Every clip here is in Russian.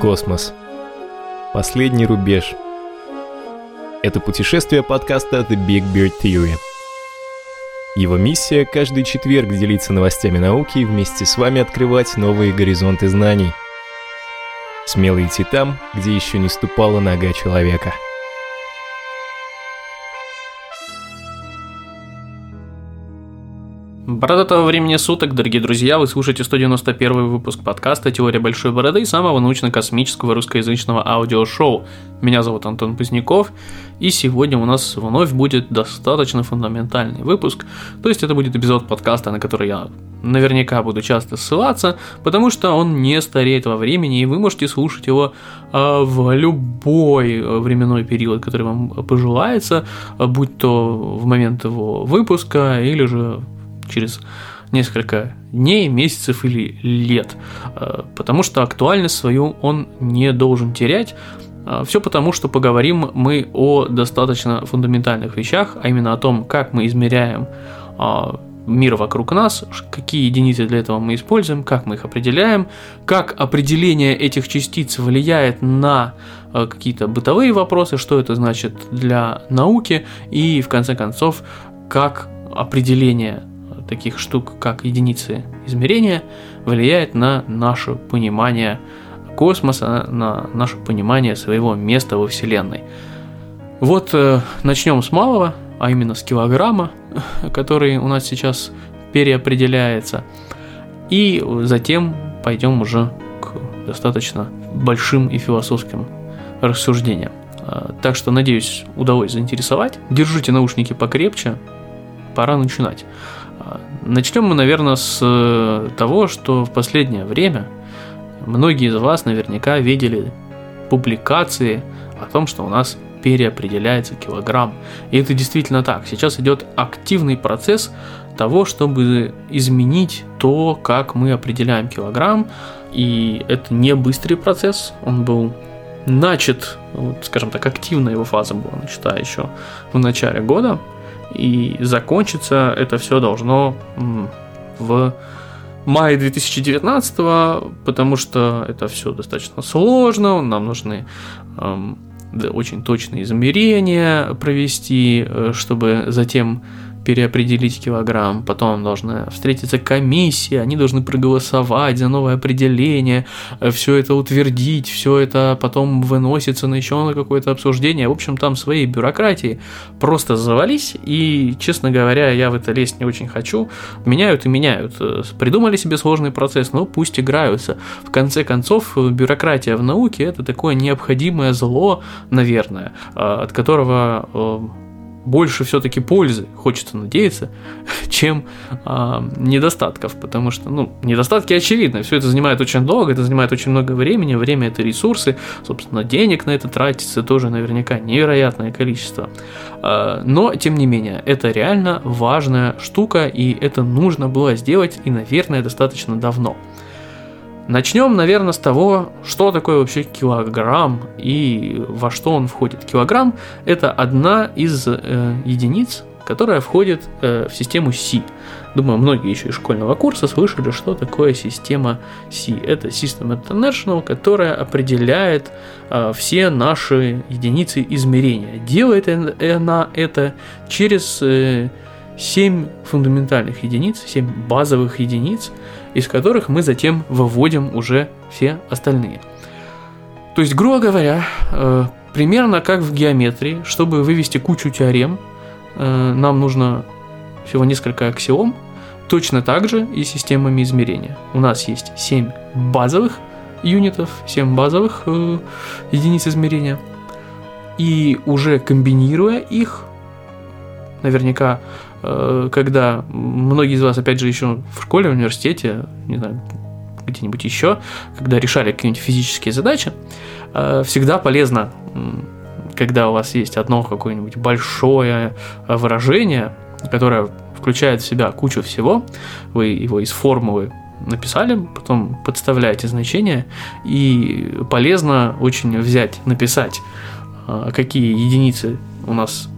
Космос. Последний рубеж. Это путешествие подкаста The Big Bird Theory. Его миссия – каждый четверг делиться новостями науки и вместе с вами открывать новые горизонты знаний. Смело идти там, где еще не ступала нога человека – Бородатого времени суток, дорогие друзья, вы слушаете 191 выпуск подкаста «Теория большой бороды» самого научно-космического русскоязычного аудиошоу. Меня зовут Антон Поздняков, и сегодня у нас вновь будет достаточно фундаментальный выпуск, то есть это будет эпизод подкаста, на который я наверняка буду часто ссылаться, потому что он не стареет во времени, и вы можете слушать его э, в любой временной период, который вам пожелается, будь то в момент его выпуска или же через несколько дней, месяцев или лет, э, потому что актуальность свою он не должен терять. Э, Все потому, что поговорим мы о достаточно фундаментальных вещах, а именно о том, как мы измеряем э, мир вокруг нас, какие единицы для этого мы используем, как мы их определяем, как определение этих частиц влияет на какие-то бытовые вопросы, что это значит для науки и, в конце концов, как определение таких штук, как единицы измерения, влияет на наше понимание космоса, на наше понимание своего места во Вселенной. Вот э, начнем с малого, а именно с килограмма, который у нас сейчас переопределяется, и затем пойдем уже к достаточно большим и философским рассуждениям. Э, так что, надеюсь, удалось заинтересовать. Держите наушники покрепче, пора начинать. Начнем мы, наверное, с э, того, что в последнее время многие из вас наверняка видели публикации о том, что у нас переопределяется килограмм. И это действительно так. Сейчас идет активный процесс того, чтобы изменить то, как мы определяем килограмм. И это не быстрый процесс, он был начат, скажем так, активная его фаза была начата еще в начале года. И закончиться это все должно в мае 2019, потому что это все достаточно сложно, нам нужны эм, очень точные измерения провести, э, чтобы затем переопределить килограмм, потом должна встретиться комиссия, они должны проголосовать за новое определение, э, все это утвердить, все это потом выносится на еще на какое-то обсуждение. В общем, там своей бюрократии просто завались, и, честно говоря, я в это лезть не очень хочу. Меняют и меняют. Э, придумали себе сложный процесс, но пусть играются. В конце концов, бюрократия в науке – это такое необходимое зло, наверное, э, от которого больше все-таки пользы, хочется надеяться, чем э, недостатков, потому что, ну, недостатки очевидны, все это занимает очень долго, это занимает очень много времени, время это ресурсы, собственно, денег на это тратится тоже наверняка невероятное количество, э, но, тем не менее, это реально важная штука, и это нужно было сделать, и, наверное, достаточно давно. Начнем, наверное, с того, что такое вообще килограмм и во что он входит. Килограмм – это одна из э, единиц, которая входит э, в систему Си. Думаю, многие еще из школьного курса слышали, что такое система Си. Это System International, которая определяет э, все наши единицы измерения. Делает она это через э, 7 фундаментальных единиц, 7 базовых единиц – из которых мы затем выводим уже все остальные. То есть, грубо говоря, э, примерно как в геометрии, чтобы вывести кучу теорем, э, нам нужно всего несколько аксиом, точно так же и системами измерения. У нас есть 7 базовых юнитов, 7 базовых э, единиц измерения, и уже комбинируя их, наверняка когда многие из вас, опять же, еще в школе, в университете, не знаю, где-нибудь еще, когда решали какие-нибудь физические задачи, э, всегда полезно, когда у вас есть одно какое-нибудь большое выражение, которое включает в себя кучу всего, вы его из формулы написали, потом подставляете значение, и полезно очень взять, написать, э, какие единицы у нас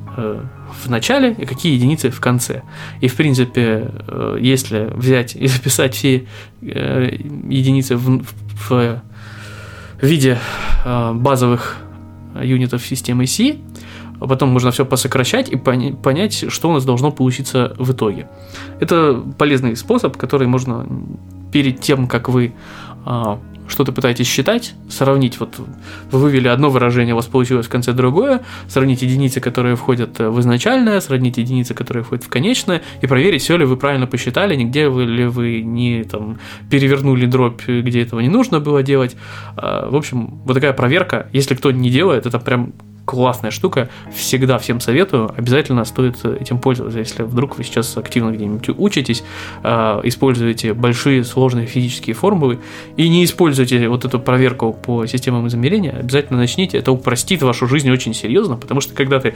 в начале и какие единицы в конце. И, в принципе, э, если взять и записать все э, единицы в, в виде э, базовых юнитов системы C, а потом можно все посокращать и понять, что у нас должно получиться в итоге. Это полезный способ, который можно перед тем, как вы а, что-то пытаетесь считать, сравнить, вот вы вывели одно выражение, у вас получилось в конце другое, сравнить единицы, которые входят в изначальное, сравнить единицы, которые входят в конечное, и проверить, все ли вы правильно посчитали, нигде вы ли вы не там, перевернули дробь, где этого не нужно было делать. А, в общем, вот такая проверка, если кто не делает, это прям классная штука, всегда всем советую, обязательно стоит этим пользоваться, если вдруг вы сейчас активно где-нибудь учитесь, а, используете большие сложные физические формулы и не используете вот эту проверку по системам измерения, обязательно начните, это упростит вашу жизнь очень серьезно, потому что когда ты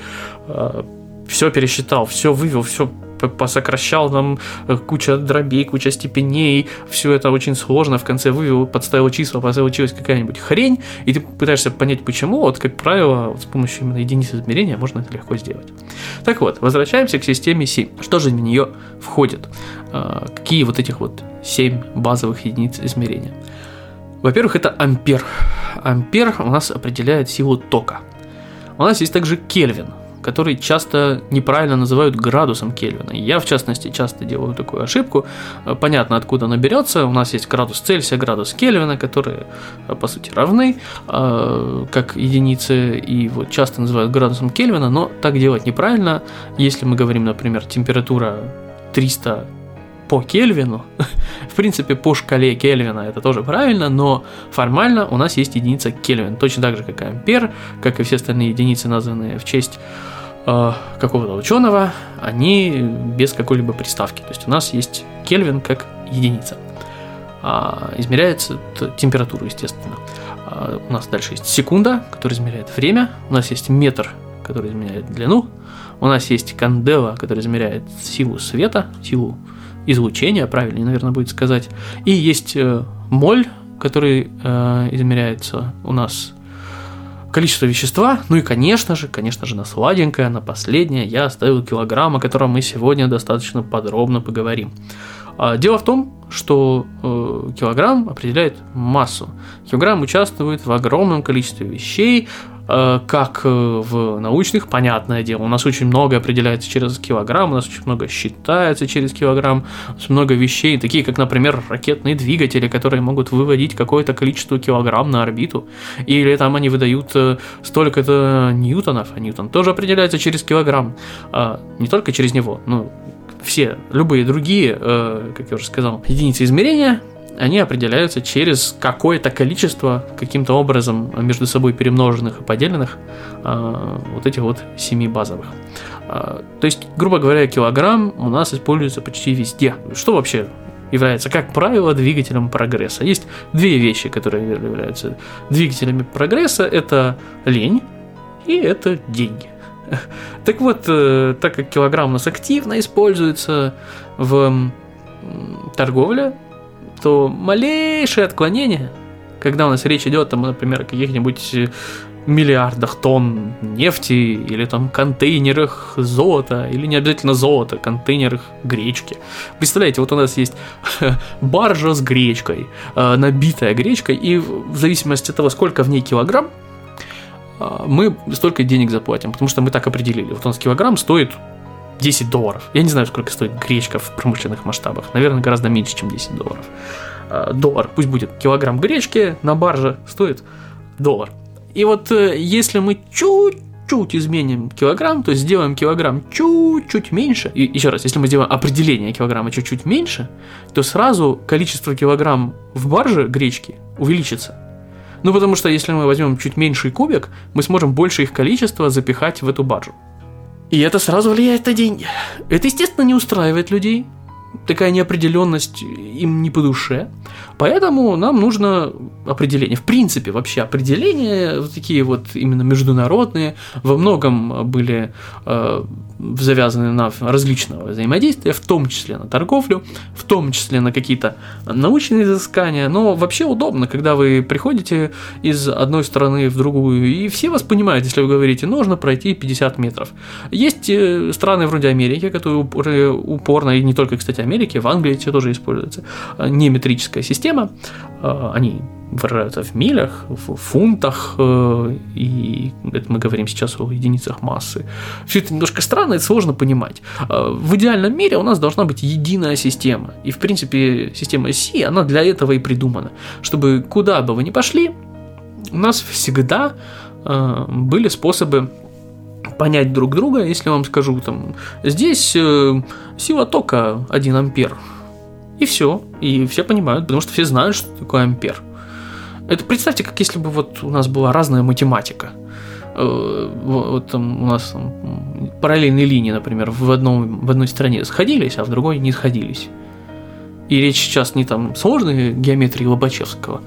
а, все пересчитал, все вывел, все посокращал нам э, куча дробей, куча степеней, все это очень сложно, в конце вывел, подставил числа, получилась какая-нибудь хрень, и ты пытаешься понять почему, вот как правило, вот с помощью именно единицы измерения можно это легко сделать. Так вот, возвращаемся к системе C. Что же в нее входит? А, какие вот этих вот 7 базовых единиц измерения? Во-первых, это ампер. Ампер у нас определяет силу тока. У нас есть также Кельвин – который часто неправильно называют градусом Кельвина. Я, в частности, часто делаю такую ошибку. Э, понятно, откуда она берется. У нас есть градус Цельсия, градус Кельвина, которые, э, по сути, равны, э, как единицы, и вот часто называют градусом Кельвина, но так делать неправильно. Если мы говорим, например, температура 300 по Кельвину, в принципе, по шкале Кельвина это тоже правильно, но формально у нас есть единица Кельвин, точно так же, как и ампер, как и все остальные единицы, названные в честь какого-то ученого, они без какой-либо приставки. То есть у нас есть Кельвин как единица. А, измеряется температура, естественно. А, у нас дальше есть секунда, которая измеряет время. У нас есть метр, который измеряет длину. У нас есть кандела, который измеряет силу света, силу излучения, правильнее, наверное, будет сказать. И есть э, моль, который э, измеряется у нас количество вещества, ну и, конечно же, конечно же, на сладенькое, на последнее я оставил килограмм, о котором мы сегодня достаточно подробно поговорим. А, дело в том, что э, килограмм определяет массу. Килограмм участвует в огромном количестве вещей, Э, как э, в научных, понятное дело, у нас очень много определяется через килограмм, у нас очень много считается через килограмм, нас много вещей, такие как, например, ракетные двигатели, которые могут выводить какое-то количество килограмм на орбиту, или там они выдают э, столько-то ньютонов, а ньютон тоже определяется через килограмм, а не только через него, ну, все любые другие, как я уже сказал, единицы измерения они определяются через какое-то количество, каким-то образом между собой перемноженных и поделенных э, вот этих вот семи базовых. Э, то есть, грубо говоря, килограмм у нас используется почти везде. Что вообще является, как правило, двигателем прогресса? Есть две вещи, которые являются двигателями прогресса. Это лень и это деньги. Так вот, э, так как килограмм у нас активно используется в торговле, то малейшее отклонение, когда у нас речь идет, там, например, о каких-нибудь э, миллиардах тонн нефти или там контейнерах золота, или не обязательно золота, контейнерах гречки. Представляете, вот у нас есть баржа с гречкой, э, набитая гречкой, и в зависимости от того, сколько в ней килограмм, мы столько денег заплатим, потому что мы так определили. Вот у нас килограмм стоит 10 долларов. Я не знаю, сколько стоит гречка в промышленных масштабах. Наверное, гораздо меньше, чем 10 долларов. А, доллар, пусть будет килограмм гречки на барже, стоит доллар. И вот э, если мы чуть-чуть изменим килограмм, то сделаем килограмм чуть-чуть меньше, и еще раз, если мы сделаем определение килограмма чуть-чуть меньше, то сразу количество килограмм в барже гречки увеличится. Ну, потому что если мы возьмем чуть меньший кубик, мы сможем больше их количества запихать в эту баржу. И это сразу влияет на деньги. Это, естественно, не устраивает людей. Такая неопределенность им не по душе. Поэтому нам нужно определение. В принципе, вообще определения вот такие вот именно международные во многом были э, завязаны на различного взаимодействия, в том числе на торговлю, в том числе на какие-то научные изыскания. Но вообще удобно, когда вы приходите из одной страны в другую, и все вас понимают, если вы говорите, нужно пройти 50 метров. Есть э, страны вроде Америки, которые упорно, и не только, кстати, Америки, в Англии это тоже используется, э, не метрическая система, э, они выражаются в милях, в фунтах, э, и это мы говорим сейчас о единицах массы. Все это немножко странно и сложно понимать. Э, в идеальном мире у нас должна быть единая система. И, в принципе, система Си, она для этого и придумана. Чтобы куда бы вы ни пошли, у нас всегда э, были способы понять друг друга, если я вам скажу, там, здесь сила тока 1 ампер, и все, и все понимают, потому что все знают, что такое ампер. Это представьте, как если бы вот у нас была разная математика. Э, вот там у нас там, параллельные линии, например, в, одном, в одной стране сходились, а в другой не сходились. И речь сейчас не там сложной геометрии Лобачевского,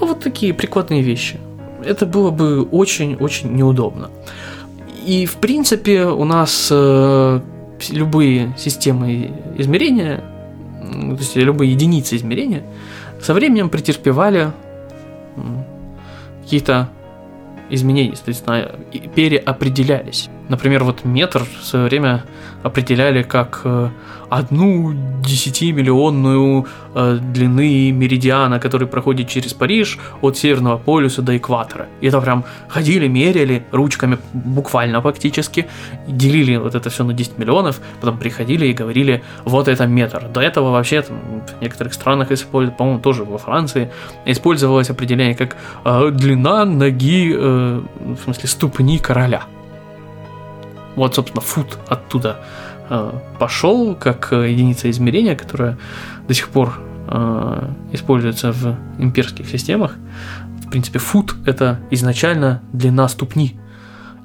а вот такие прикладные вещи. Это было бы очень-очень неудобно. И, в принципе, у нас э, любые системы измерения, то есть любые единицы измерения, со временем претерпевали какие-то изменения, соответственно, переопределялись. Например, вот метр в свое время определяли как э, одну десятимиллионную э, длины меридиана, который проходит через Париж от Северного полюса до экватора. И это прям ходили, меряли ручками, буквально фактически, делили вот это все на 10 миллионов, потом приходили и говорили, вот это метр. До этого вообще там, в некоторых странах используют, по-моему, тоже во Франции, использовалось определение как э, длина ноги, э, в смысле ступни короля. Вот, собственно, фут оттуда э, пошел как единица измерения, которая до сих пор э, используется в имперских системах. В принципе, фут – это изначально длина ступни.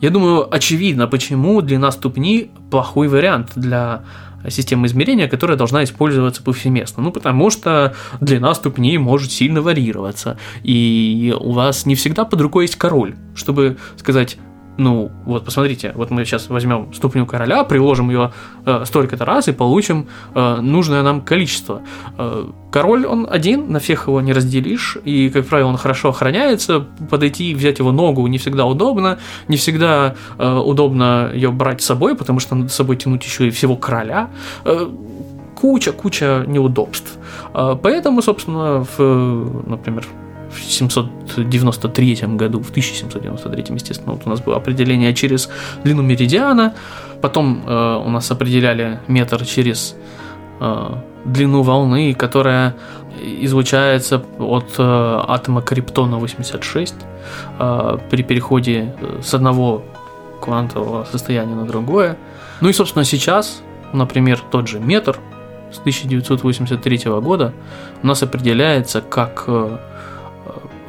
Я думаю, очевидно, почему длина ступни плохой вариант для системы измерения, которая должна использоваться повсеместно. Ну, потому что длина ступни может сильно варьироваться, и у вас не всегда под рукой есть король, чтобы сказать, ну, вот посмотрите, вот мы сейчас возьмем ступню короля, приложим ее э, столько-то раз и получим э, нужное нам количество. Э, король, он один, на всех его не разделишь, и, как правило, он хорошо охраняется, подойти и взять его ногу не всегда удобно, не всегда э, удобно ее брать с собой, потому что надо с собой тянуть еще и всего короля. Э, куча-куча неудобств. Э, поэтому, собственно, в, например, в 793 году, в 1793, естественно, вот у нас было определение через длину меридиана, потом э, у нас определяли метр через э, длину волны, которая излучается от э, атома криптона 86 э, при переходе э, с одного квантового состояния на другое. Ну и, собственно, сейчас, например, тот же метр с 1983 года у нас определяется как э,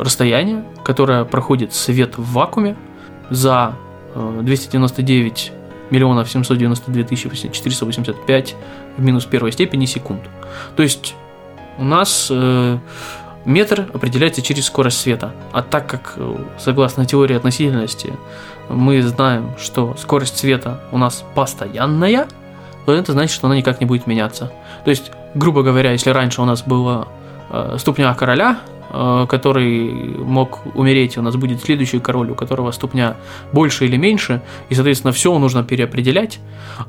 расстояние, которое проходит свет в вакууме за 299 э, миллионов 792 тысячи 485 в минус первой степени секунд. То есть у нас э, метр определяется через скорость света. А так как, э, согласно теории относительности, мы знаем, что скорость света у нас постоянная, то это значит, что она никак не будет меняться. То есть, грубо говоря, если раньше у нас была э, ступня короля, который мог умереть, у нас будет следующий король, у которого ступня больше или меньше, и, соответственно, все нужно переопределять,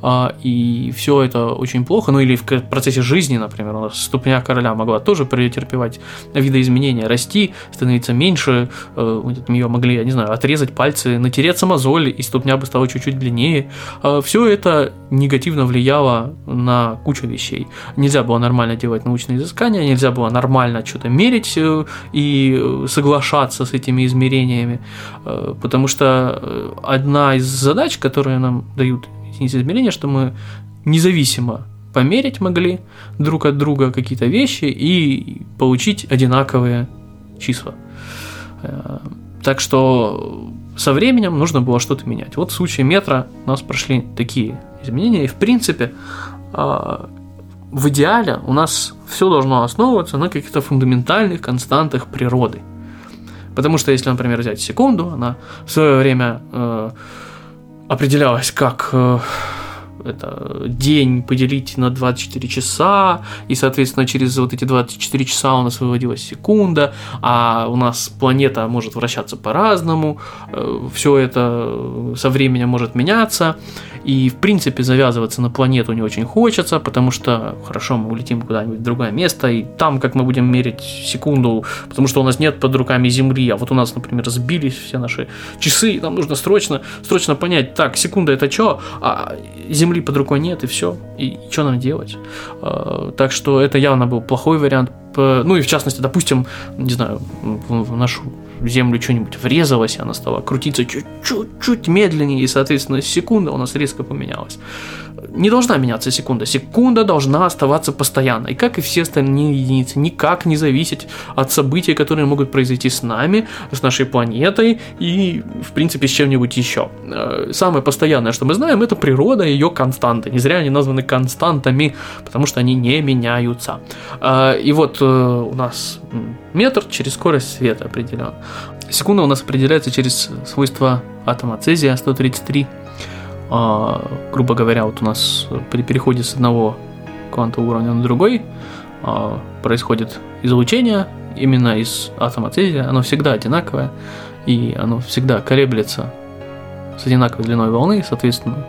а, и все это очень плохо, ну или в процессе жизни, например, у нас ступня короля могла тоже претерпевать видоизменения, расти, становиться меньше, э, нее могли, я не знаю, отрезать пальцы, натереться мозоль, и ступня бы стала чуть-чуть длиннее. А, все это негативно влияло на кучу вещей. Нельзя было нормально делать научные изыскания, нельзя было нормально что-то мерить, э, и э, соглашаться с этими измерениями, э, потому что э, одна из задач, которые нам дают единицы измерения, что мы независимо померить могли друг от друга какие-то вещи и получить одинаковые числа. Так что со временем нужно было что-то менять. Вот в случае метра у нас прошли такие изменения, и в принципе в идеале у нас все должно основываться на каких-то фундаментальных константах природы. Потому что если, например, взять секунду, она в свое время э, определялась как э, это день поделить на 24 часа, и, соответственно, через вот эти 24 часа у нас выводилась секунда, а у нас планета может вращаться по-разному, э, все это со временем может меняться, И, в принципе, завязываться на планету не очень хочется, потому что, хорошо, мы улетим куда-нибудь в другое место, и там, как мы будем мерить секунду, потому что у нас нет под руками Земли, а вот у нас, например, сбились все наши часы, и нам нужно срочно, срочно понять, так, секунда это что, а Земли под рукой нет, и все, и что нам делать? А, так что это явно был плохой вариант, ну и в частности, допустим, не знаю, в нашу землю что-нибудь врезалось, и она стала крутиться чуть-чуть медленнее, и, соответственно, секунда у нас резко поменялась. Не должна меняться секунда. Секунда должна оставаться постоянной, как и все остальные единицы, никак не зависеть от событий, которые могут произойти с нами, с нашей планетой и, в принципе, с чем-нибудь еще. Э, самое постоянное, что мы знаем, это природа и ее константы. Не зря они названы константами, потому что они не меняются. Э, и вот э, у нас метр через скорость света определен. Секунда у нас определяется через свойства атома цезия 133. А, грубо говоря, вот у нас при переходе с одного квантового уровня на другой а, происходит излучение именно из атома цезия. Оно всегда одинаковое, и оно всегда колеблется с одинаковой длиной волны, соответственно,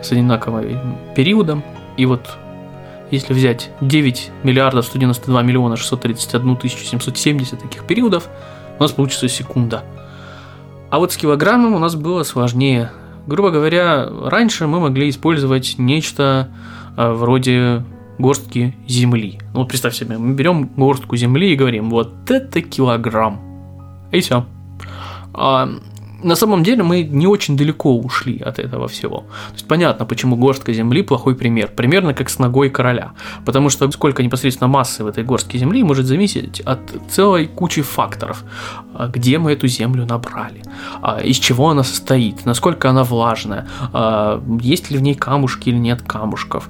с одинаковым периодом. И вот если взять 9 миллиардов 192 миллиона 631 тысячу 770 таких периодов, у нас получится секунда. А вот с килограммом у нас было сложнее. Грубо говоря, раньше мы могли использовать нечто а, вроде горстки земли. Ну вот представь себе, мы берем горстку земли и говорим, вот это килограмм. И все. На самом деле мы не очень далеко ушли от этого всего. То есть понятно, почему горстка земли плохой пример. Примерно как с ногой короля. Потому что сколько непосредственно массы в этой горстке земли может зависеть от целой кучи факторов. А где мы эту землю набрали, а из чего она состоит, насколько она влажная, а есть ли в ней камушки или нет камушков,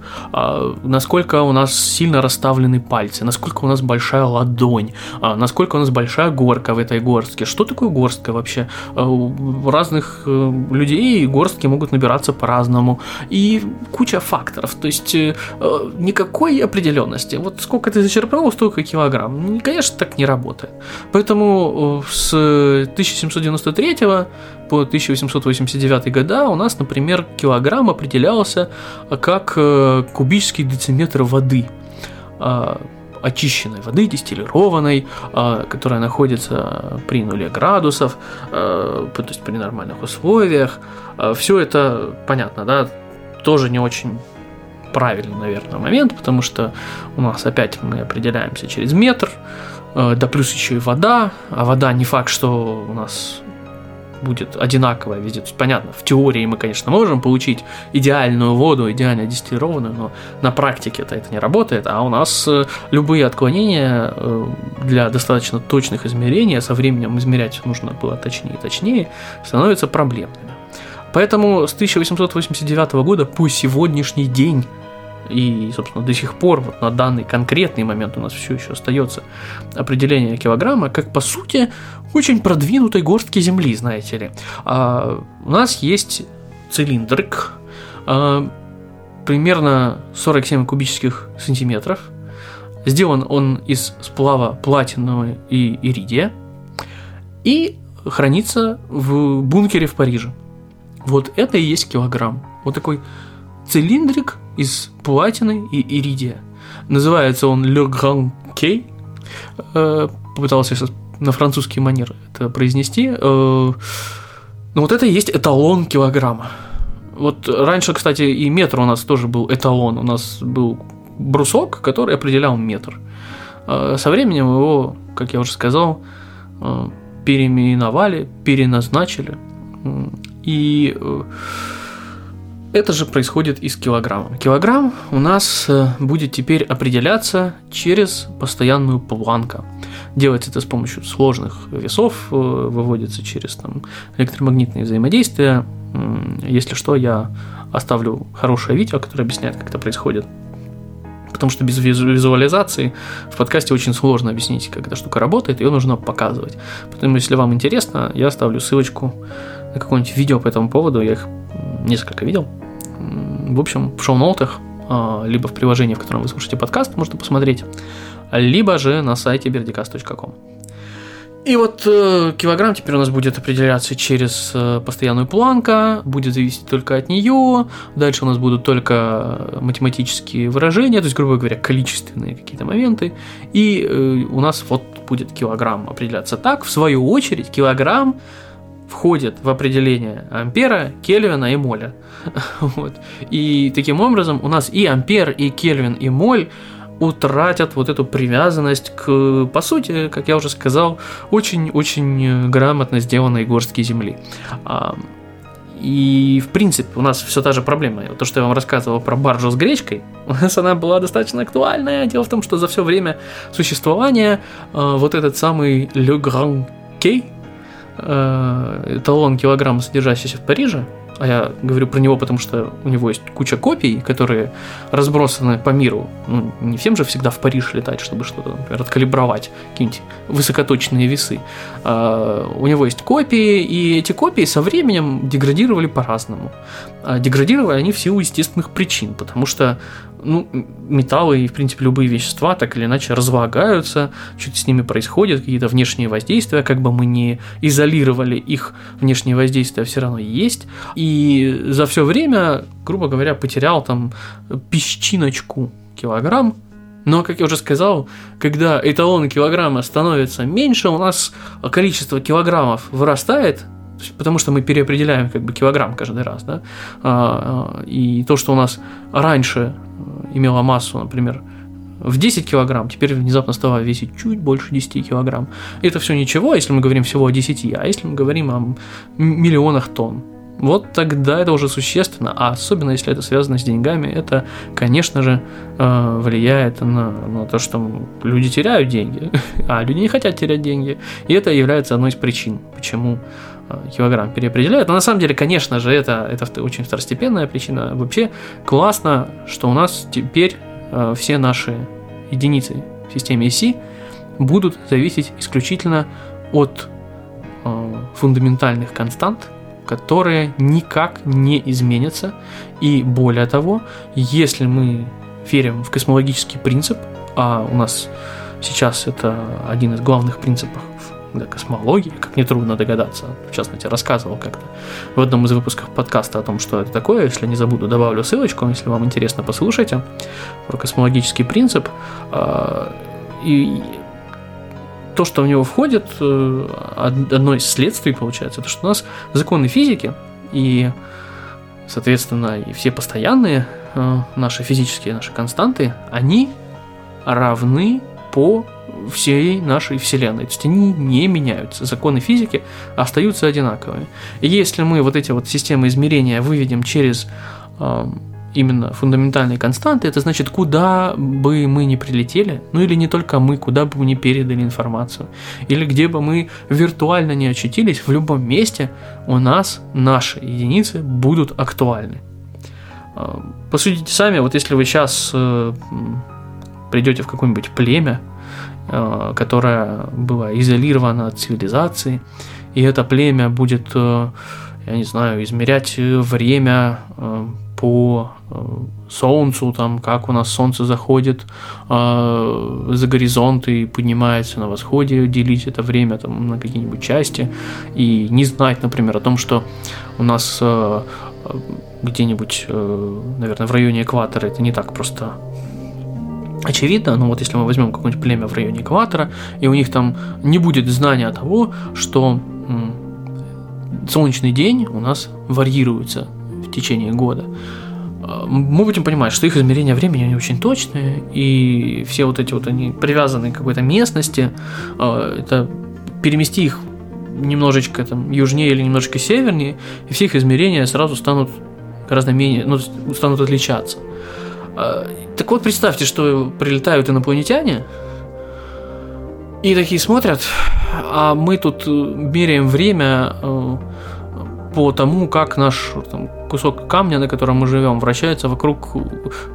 насколько у нас сильно расставлены пальцы, насколько у нас большая ладонь, насколько у нас большая горка в этой горстке. Что такое горстка вообще? Разных э, людей горстки могут набираться по-разному. И куча факторов. То есть э, никакой определенности. Вот сколько ты зачерпнул, столько килограмм. Конечно, так не работает. Поэтому э, с 1793 по 1889 года у нас, например, килограмм определялся как кубический дециметр воды а, очищенной воды, дистиллированной, а, которая находится при нуле градусов, а, то есть при нормальных условиях. А, Все это понятно, да, тоже не очень правильный, наверное, момент, потому что у нас опять мы определяемся через метр, да плюс еще и вода, а вода не факт, что у нас будет одинаковая везде. То есть, понятно, в теории мы, конечно, можем получить идеальную воду, идеально дистиллированную, но на практике это, это не работает, а у нас э, любые отклонения э, для достаточно точных измерений, а со временем измерять нужно было точнее и точнее, становятся проблемными. Поэтому с 1889 года по сегодняшний день и, собственно, до сих пор вот на данный конкретный момент у нас все еще остается определение килограмма, как по сути очень продвинутой горстки земли, знаете ли. А, у нас есть цилиндрик, а, примерно 47 кубических сантиметров. Сделан он из сплава платинового и иридия и хранится в бункере в Париже. Вот это и есть килограмм. Вот такой цилиндрик из платины и иридия. Называется он Le Grand Quai. Э, попытался сейчас на французский манер это произнести. Э, но вот это и есть эталон килограмма. Вот раньше, кстати, и метр у нас тоже был эталон. У нас был брусок, который определял метр. Э, со временем его, как я уже сказал, переименовали, переназначили. И это же происходит из килограмма. Килограмм у нас э, будет теперь определяться через постоянную планку. Делается это с помощью сложных весов, э, выводится через там, электромагнитные взаимодействия. Если что, я оставлю хорошее видео, которое объясняет, как это происходит. Потому что без визуализации в подкасте очень сложно объяснить, как эта штука работает, ее нужно показывать. Поэтому, если вам интересно, я оставлю ссылочку на какое-нибудь видео по этому поводу. Я их несколько видел. В общем, в шоу-ноутах, а, либо в приложении, в котором вы слушаете подкаст, можно посмотреть, либо же на сайте berdicast.com. И вот э, килограмм теперь у нас будет определяться через э, постоянную планку, будет зависеть только от нее. Дальше у нас будут только математические выражения, то есть, грубо говоря, количественные какие-то моменты. И э, у нас вот будет килограмм определяться так. В свою очередь, килограмм входит в определение ампера, кельвина и моля. вот. И таким образом у нас и ампер, и кельвин, и моль утратят вот эту привязанность к, по сути, как я уже сказал, очень-очень грамотно сделанной горстки земли. А, и, в принципе, у нас все та же проблема. То, что я вам рассказывал про баржу с гречкой, у нас она была достаточно актуальная. Дело в том, что за все время существования э, вот этот самый Le Grand Quai, э, эталон килограмма, содержащийся в Париже, а я говорю про него, потому что у него есть куча копий, которые разбросаны по миру. Ну, не всем же всегда в Париж летать, чтобы что-то, например, откалибровать, какие-нибудь высокоточные весы. А, у него есть копии, и эти копии со временем деградировали по-разному. А деградировали они в силу естественных причин, потому что ну, металлы и, в принципе, любые вещества так или иначе разлагаются, что-то с ними происходит, какие-то внешние воздействия, как бы мы не изолировали их внешние воздействия, все равно есть. И за все время, грубо говоря, потерял там песчиночку килограмм, но, как я уже сказал, когда эталон килограмма становится меньше, у нас количество килограммов вырастает, потому что мы переопределяем как бы килограмм каждый раз, да, а, а, и то, что у нас раньше имела массу, например, в 10 килограмм, теперь внезапно стала весить чуть больше 10 килограмм. Это все ничего, если мы говорим всего о 10, а если мы говорим о миллионах тонн. Вот тогда это уже существенно, а особенно если это связано с деньгами, это, конечно же, э, влияет на, на то, что люди теряют деньги, а люди не хотят терять деньги. И это является одной из причин, почему э, килограмм переопределяют. Но на самом деле, конечно же, это, это очень второстепенная причина. Вообще классно, что у нас теперь э, все наши единицы в системе ИСИ будут зависеть исключительно от фундаментальных констант, которые никак не изменятся. И более того, если мы верим в космологический принцип, а у нас сейчас это один из главных принципов да, космологии, как нетрудно догадаться, в частности, рассказывал как-то в одном из выпусков подкаста о том, что это такое, если не забуду, добавлю ссылочку, если вам интересно, послушайте, про космологический принцип. А, и то, что в него входит, э, одно из следствий получается, это что у нас законы физики и, соответственно, и все постоянные э, наши физические наши константы, они равны по всей нашей Вселенной. То есть они не меняются. Законы физики остаются одинаковыми. И если мы вот эти вот системы измерения выведем через именно фундаментальные константы, это значит, куда бы мы ни прилетели, ну или не только мы, куда бы мы ни передали информацию, или где бы мы виртуально не очутились, в любом месте у нас наши единицы будут актуальны. Посудите сами, вот если вы сейчас э, придете в какое-нибудь племя, э, которое было изолировано от цивилизации, и это племя будет, э, я не знаю, измерять время по э, солнцу, там, как у нас солнце заходит э, за горизонт и поднимается на восходе, делить это время там, на какие-нибудь части. И не знать, например, о том, что у нас э, где-нибудь, э, наверное, в районе экватора это не так просто очевидно, но вот если мы возьмем какое-нибудь племя в районе экватора, и у них там не будет знания того, что солнечный день у нас варьируется течение года, а, мы будем понимать, что их измерения времени они очень точные, и все вот эти вот они привязаны к какой-то местности, а, это перемести их немножечко там южнее или немножечко севернее, и все их измерения сразу станут гораздо менее, ну, станут отличаться. А, так вот, представьте, что прилетают инопланетяне, и такие смотрят, а мы тут меряем время по тому, как наш там, кусок камня, на котором мы живем, вращается вокруг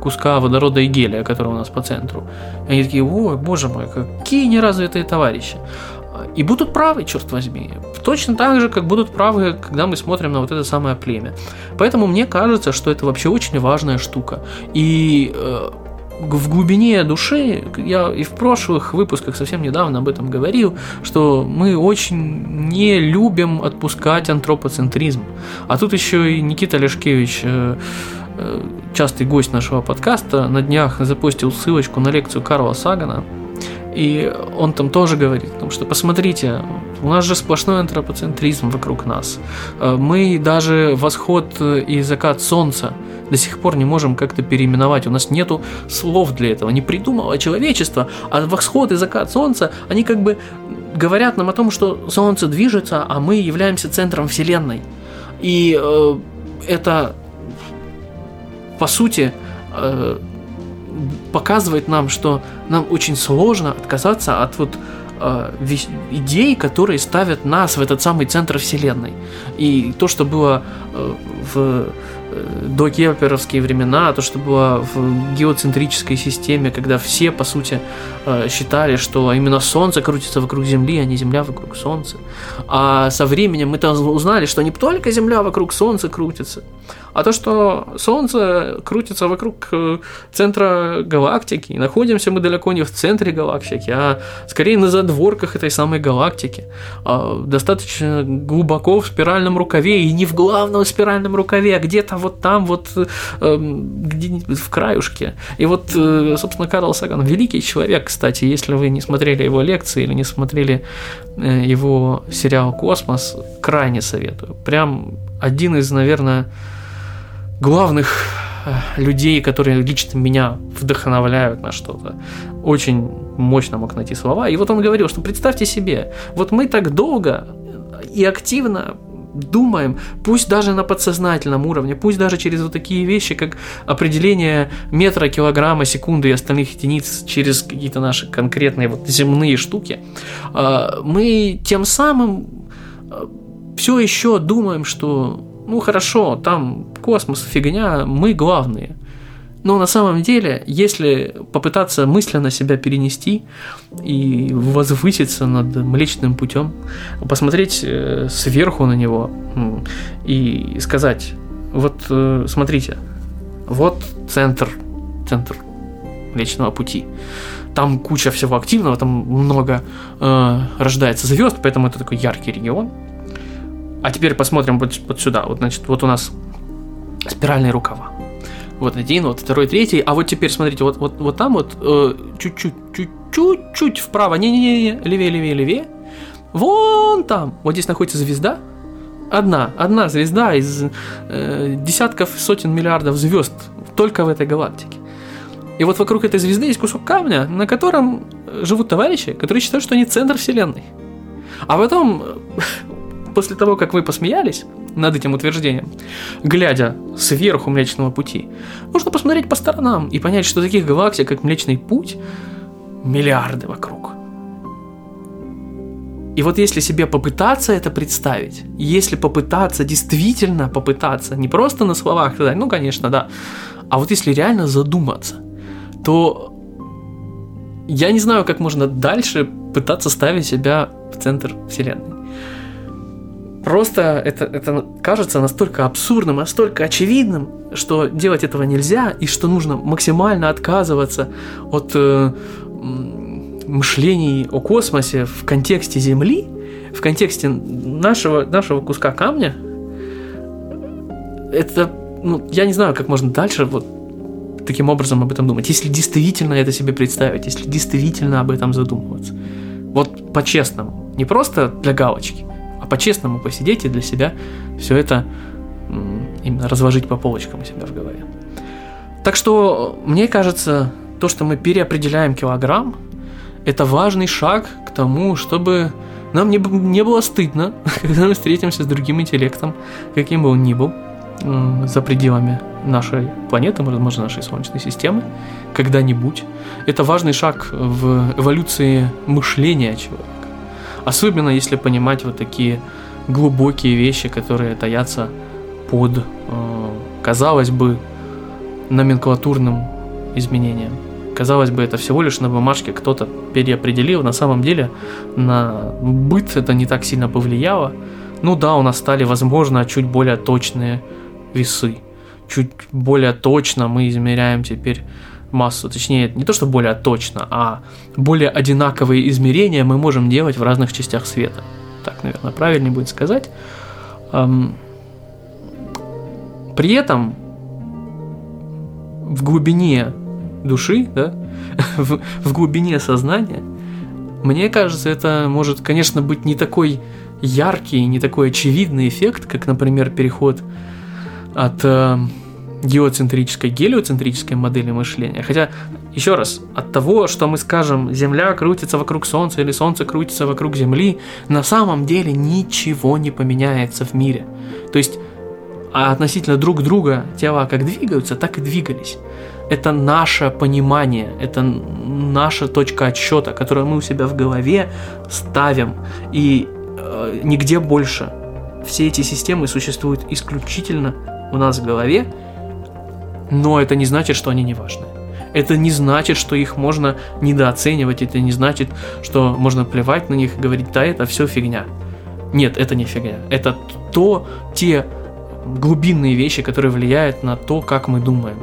куска водорода и гелия, который у нас по центру. И они такие, ой, боже мой, какие неразвитые товарищи. И будут правы, черт возьми. Точно так же, как будут правы, когда мы смотрим на вот это самое племя. Поэтому мне кажется, что это вообще очень важная штука. И э, в глубине души, я и в прошлых выпусках совсем недавно об этом говорил, что мы очень не любим отпускать антропоцентризм. А тут еще и Никита Лешкевич э, э, частый гость нашего подкаста, на днях запустил ссылочку на лекцию Карла Сагана, и он там тоже говорит, потому что посмотрите, у нас же сплошной антропоцентризм вокруг нас. Э, мы даже восход и закат солнца до сих пор не можем как-то переименовать. У нас нету слов для этого. Не придумало человечество, а восход и закат солнца, они как бы говорят нам о том, что солнце движется, а мы являемся центром Вселенной. И э, это, по сути, э, показывает нам, что нам очень сложно отказаться от вот э, идей, которые ставят нас в этот самый центр Вселенной. И то, что было э, в до геоперовские времена, то, что было в геоцентрической системе, когда все, по сути, э, считали, что именно Солнце крутится вокруг Земли, а не Земля вокруг Солнца. А со временем мы-то узнали, что не только Земля вокруг Солнца крутится, а то, что Солнце крутится вокруг э, центра галактики, и находимся мы далеко не в центре галактики, а скорее на задворках этой самой галактики, а достаточно глубоко в спиральном рукаве, и не в главном спиральном рукаве, а где-то вот там, вот эм, где в краюшке. И вот, э, собственно, Карл Саган, великий человек, кстати, если вы не смотрели его лекции или не смотрели э, его сериал «Космос», крайне советую. Прям один из, наверное, главных э, людей, которые лично меня вдохновляют на что-то. Очень мощно мог найти слова. И вот он говорил, что представьте себе, вот мы так долго и активно думаем, пусть даже на подсознательном уровне, пусть даже через вот такие вещи, как определение метра, килограмма, секунды и остальных единиц через какие-то наши конкретные вот земные штуки, а, мы тем самым а, все еще думаем, что ну хорошо, там космос, фигня, мы главные – но на самом деле, если попытаться мысленно себя перенести и возвыситься над Млечным путем, посмотреть э, сверху на него и сказать, вот э, смотрите, вот центр, центр Млечного пути. Там куча всего активного, там много э, рождается звезд, поэтому это такой яркий регион. А теперь посмотрим вот, вот сюда. Вот, значит, вот у нас спиральные рукава вот один, вот второй, третий. А вот теперь, смотрите, вот, вот, вот там вот э, чуть-чуть, чуть-чуть, чуть вправо. Не-не-не, левее, левее, левее. Вон там. Вот здесь находится звезда. Одна, одна звезда из э, десятков, сотен миллиардов звезд только в этой галактике. И вот вокруг этой звезды есть кусок камня, на котором живут товарищи, которые считают, что они центр Вселенной. А потом, после того, как вы посмеялись, над этим утверждением, глядя сверху Млечного Пути, нужно посмотреть по сторонам и понять, что таких галактик, как Млечный Путь, миллиарды вокруг. И вот если себе попытаться это представить, если попытаться, действительно попытаться, не просто на словах сказать, ну, конечно, да, а вот если реально задуматься, то я не знаю, как можно дальше пытаться ставить себя в центр Вселенной. Просто это, это кажется настолько абсурдным, настолько очевидным, что делать этого нельзя, и что нужно максимально отказываться от э, мышлений о космосе в контексте Земли, в контексте нашего, нашего куска камня. Это, ну, я не знаю, как можно дальше вот таким образом об этом думать. Если действительно это себе представить, если действительно об этом задумываться. Вот по-честному. Не просто для галочки, а по-честному посидеть и для себя все это именно разложить по полочкам у себя в голове. Так что, мне кажется, то, что мы переопределяем килограмм, это важный шаг к тому, чтобы нам не, не было стыдно, когда мы встретимся с другим интеллектом, каким бы он ни был, за пределами нашей планеты, возможно, нашей Солнечной системы, когда-нибудь. Это важный шаг в эволюции мышления человека. Особенно если понимать вот такие глубокие вещи, которые таятся под, э, казалось бы, номенклатурным изменением. Казалось бы, это всего лишь на бумажке кто-то переопределил. На самом деле на быт это не так сильно повлияло. Ну да, у нас стали, возможно, чуть более точные весы. Чуть более точно мы измеряем теперь массу, точнее, не то что более точно, а более одинаковые измерения мы можем делать в разных частях света. Так, наверное, правильнее будет сказать. При этом в глубине души, да, в, в глубине сознания, мне кажется, это может, конечно, быть не такой яркий, не такой очевидный эффект, как, например, переход от э, геоцентрической гелиоцентрической модели мышления. Хотя, еще раз, от того, что мы скажем, Земля крутится вокруг Солнца или Солнце крутится вокруг Земли, на самом деле ничего не поменяется в мире. То есть, а относительно друг друга тела как двигаются, так и двигались. Это наше понимание, это наша точка отсчета, которую мы у себя в голове ставим. И э, нигде больше. Все эти системы существуют исключительно у нас в голове, но это не значит, что они не важны. Это не значит, что их можно недооценивать, это не значит, что можно плевать на них и говорить, да, это все фигня. Нет, это не фигня. Это то, те глубинные вещи, которые влияют на то, как мы думаем.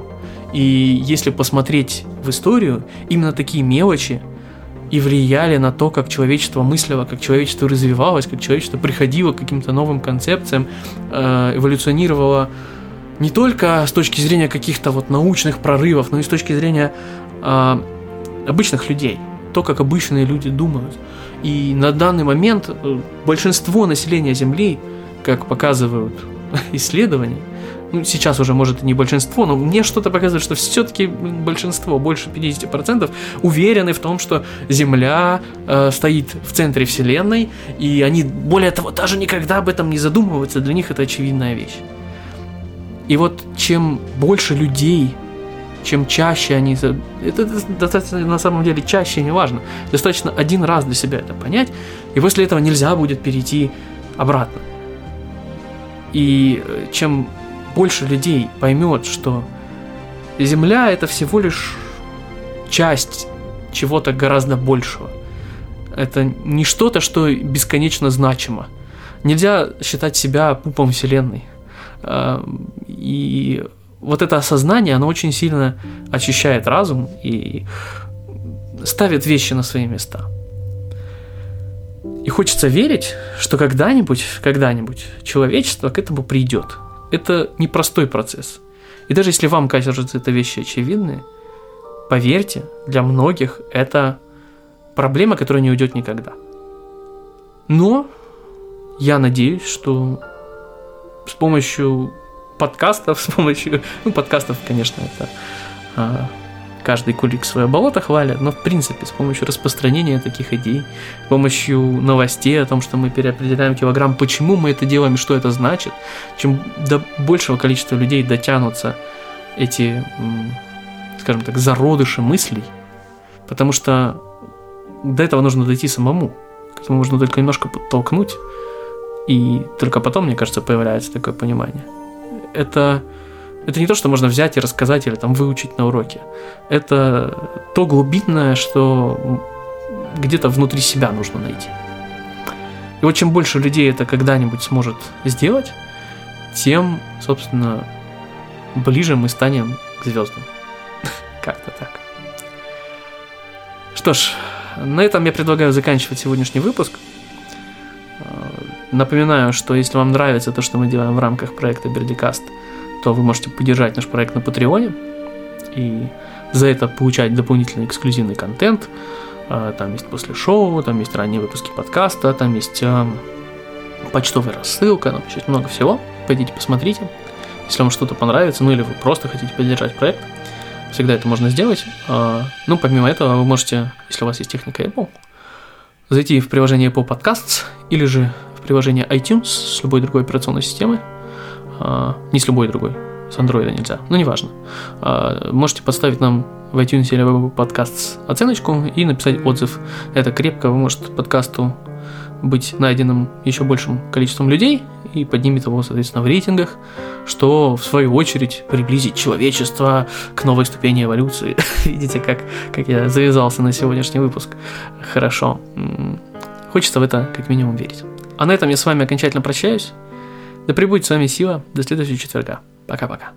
И если посмотреть в историю, именно такие мелочи и влияли на то, как человечество мыслило, как человечество развивалось, как человечество приходило к каким-то новым концепциям, э, эволюционировало не только с точки зрения каких-то вот научных прорывов, но и с точки зрения э, обычных людей, то, как обычные люди думают. И на данный момент э, большинство населения Земли, как показывают исследования, ну, сейчас уже, может, и не большинство, но мне что-то показывает, что все-таки большинство, больше 50%, уверены в том, что Земля э, стоит в центре Вселенной, и они, более того, даже никогда об этом не задумываются, для них это очевидная вещь. И вот чем больше людей, чем чаще они... Это достаточно на самом деле чаще не важно. Достаточно один раз для себя это понять, и после этого нельзя будет перейти обратно. И э, чем больше людей поймет, что Земля это всего лишь часть чего-то гораздо большего. Это не что-то, что бесконечно значимо. Нельзя считать себя пупом Вселенной. Эм, и вот это осознание, оно очень сильно очищает разум и ставит вещи на свои места. И хочется верить, что когда-нибудь, когда-нибудь человечество к этому придет. Это непростой процесс. И даже если вам кажется это вещи очевидные, поверьте, для многих это проблема, которая не уйдет никогда. Но я надеюсь, что с помощью подкастов, с помощью... Ну, подкастов, конечно, это а, каждый кулик свое болото хвалит, но в принципе с помощью распространения таких идей, с помощью новостей о том, что мы переопределяем килограмм, почему мы это делаем что это значит, чем до большего количества людей дотянутся эти, скажем так, зародыши мыслей, потому что до этого нужно дойти самому, к этому нужно только немножко подтолкнуть, и только потом, мне кажется, появляется такое понимание. Это, это не то, что можно взять и рассказать или там выучить на уроке. Это то глубинное, что где-то внутри себя нужно найти. И вот чем больше людей это когда-нибудь сможет сделать, тем, собственно, ближе мы станем к звездам. Как-то так. Что ж, на этом я предлагаю заканчивать сегодняшний выпуск. Напоминаю, что если вам нравится то, что мы делаем в рамках проекта Бердикаст, то вы можете поддержать наш проект на Патреоне и за это получать дополнительный эксклюзивный контент. А, там есть после шоу, там есть ранние выпуски подкаста, там есть а, почтовая рассылка, там есть много всего. Пойдите посмотрите. Если вам что-то понравится, ну или вы просто хотите поддержать проект, всегда это можно сделать. А, ну, помимо этого, вы можете, если у вас есть техника Apple, зайти в приложение Apple Podcasts или же приложение iTunes с любой другой операционной системы, а, не с любой другой, с Android нельзя, но неважно. А, можете поставить нам в iTunes или в подкаст оценочку и написать отзыв. Это крепко поможет подкасту быть найденным еще большим количеством людей и поднимет его, соответственно, в рейтингах, что в свою очередь приблизит человечество к новой ступени эволюции. Видите, как, как я завязался на сегодняшний выпуск. Хорошо. Хочется в это как минимум верить. А на этом я с вами окончательно прощаюсь. Да пребудет с вами сила. До следующего четверга. Пока-пока.